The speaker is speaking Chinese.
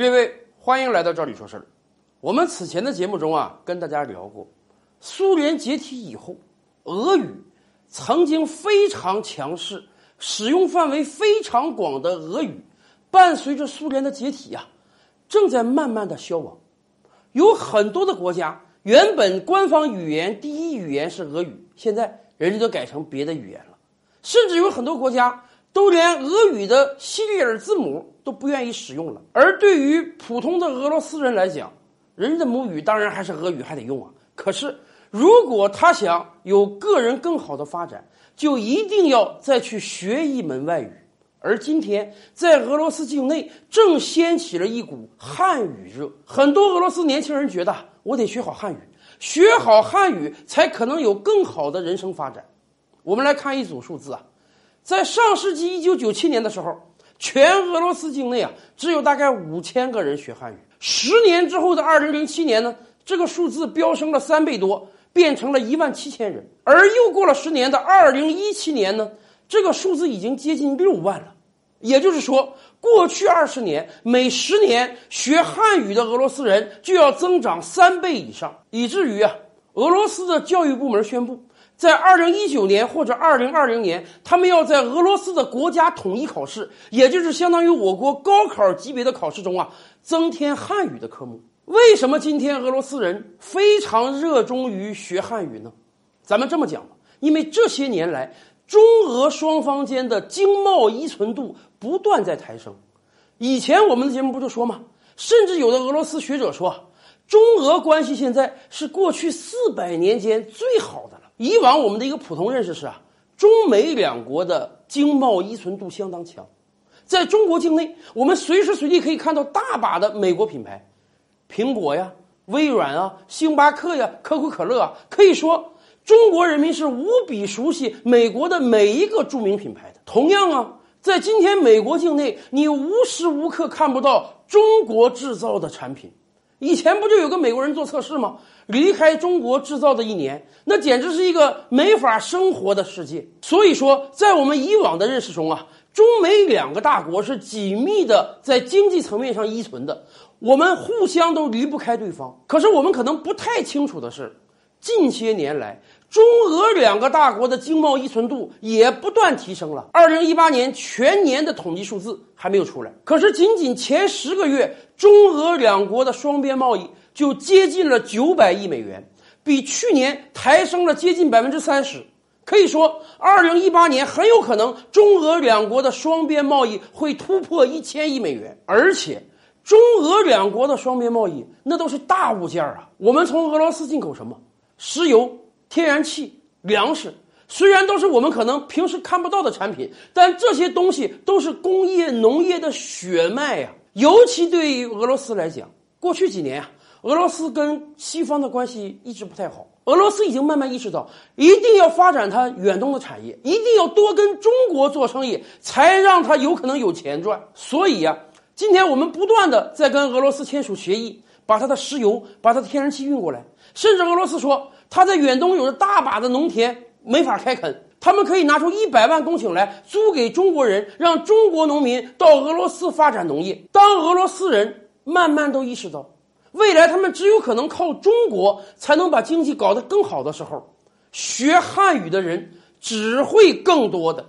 列位，欢迎来到这里说事儿。我们此前的节目中啊，跟大家聊过，苏联解体以后，俄语曾经非常强势、使用范围非常广的俄语，伴随着苏联的解体呀，正在慢慢的消亡。有很多的国家原本官方语言第一语言是俄语，现在人家都改成别的语言了，甚至有很多国家。都连俄语的西里尔字母都不愿意使用了，而对于普通的俄罗斯人来讲，人的母语当然还是俄语，还得用啊。可是，如果他想有个人更好的发展，就一定要再去学一门外语。而今天，在俄罗斯境内正掀起了一股汉语热，很多俄罗斯年轻人觉得，我得学好汉语，学好汉语才可能有更好的人生发展。我们来看一组数字啊。在上世纪一九九七年的时候，全俄罗斯境内啊，只有大概五千个人学汉语。十年之后的二零零七年呢，这个数字飙升了三倍多，变成了一万七千人。而又过了十年的二零一七年呢，这个数字已经接近六万了。也就是说，过去二十年，每十年学汉语的俄罗斯人就要增长三倍以上，以至于啊，俄罗斯的教育部门宣布。在二零一九年或者二零二零年，他们要在俄罗斯的国家统一考试，也就是相当于我国高考级别的考试中啊，增添汉语的科目。为什么今天俄罗斯人非常热衷于学汉语呢？咱们这么讲吧，因为这些年来，中俄双方间的经贸依存度不断在抬升。以前我们的节目不就说吗？甚至有的俄罗斯学者说，中俄关系现在是过去四百年间最好的。以往我们的一个普通认识是啊，中美两国的经贸依存度相当强，在中国境内，我们随时随地可以看到大把的美国品牌，苹果呀、微软啊、星巴克呀、可口可乐啊，可以说中国人民是无比熟悉美国的每一个著名品牌的。同样啊，在今天美国境内，你无时无刻看不到中国制造的产品。以前不就有个美国人做测试吗？离开中国制造的一年，那简直是一个没法生活的世界。所以说，在我们以往的认识中啊，中美两个大国是紧密的在经济层面上依存的，我们互相都离不开对方。可是我们可能不太清楚的是，近些年来。中俄两个大国的经贸依存度也不断提升了。二零一八年全年的统计数字还没有出来，可是仅仅前十个月，中俄两国的双边贸易就接近了九百亿美元，比去年抬升了接近百分之三十。可以说，二零一八年很有可能中俄两国的双边贸易会突破一千亿美元，而且中俄两国的双边贸易那都是大物件啊。我们从俄罗斯进口什么？石油。天然气、粮食，虽然都是我们可能平时看不到的产品，但这些东西都是工业农业的血脉呀。尤其对于俄罗斯来讲，过去几年啊，俄罗斯跟西方的关系一直不太好。俄罗斯已经慢慢意识到，一定要发展它远东的产业，一定要多跟中国做生意，才让它有可能有钱赚。所以呀，今天我们不断的在跟俄罗斯签署协议，把它的石油、把它的天然气运过来，甚至俄罗斯说。他在远东有着大把的农田没法开垦，他们可以拿出一百万公顷来租给中国人，让中国农民到俄罗斯发展农业。当俄罗斯人慢慢都意识到，未来他们只有可能靠中国才能把经济搞得更好的时候，学汉语的人只会更多的。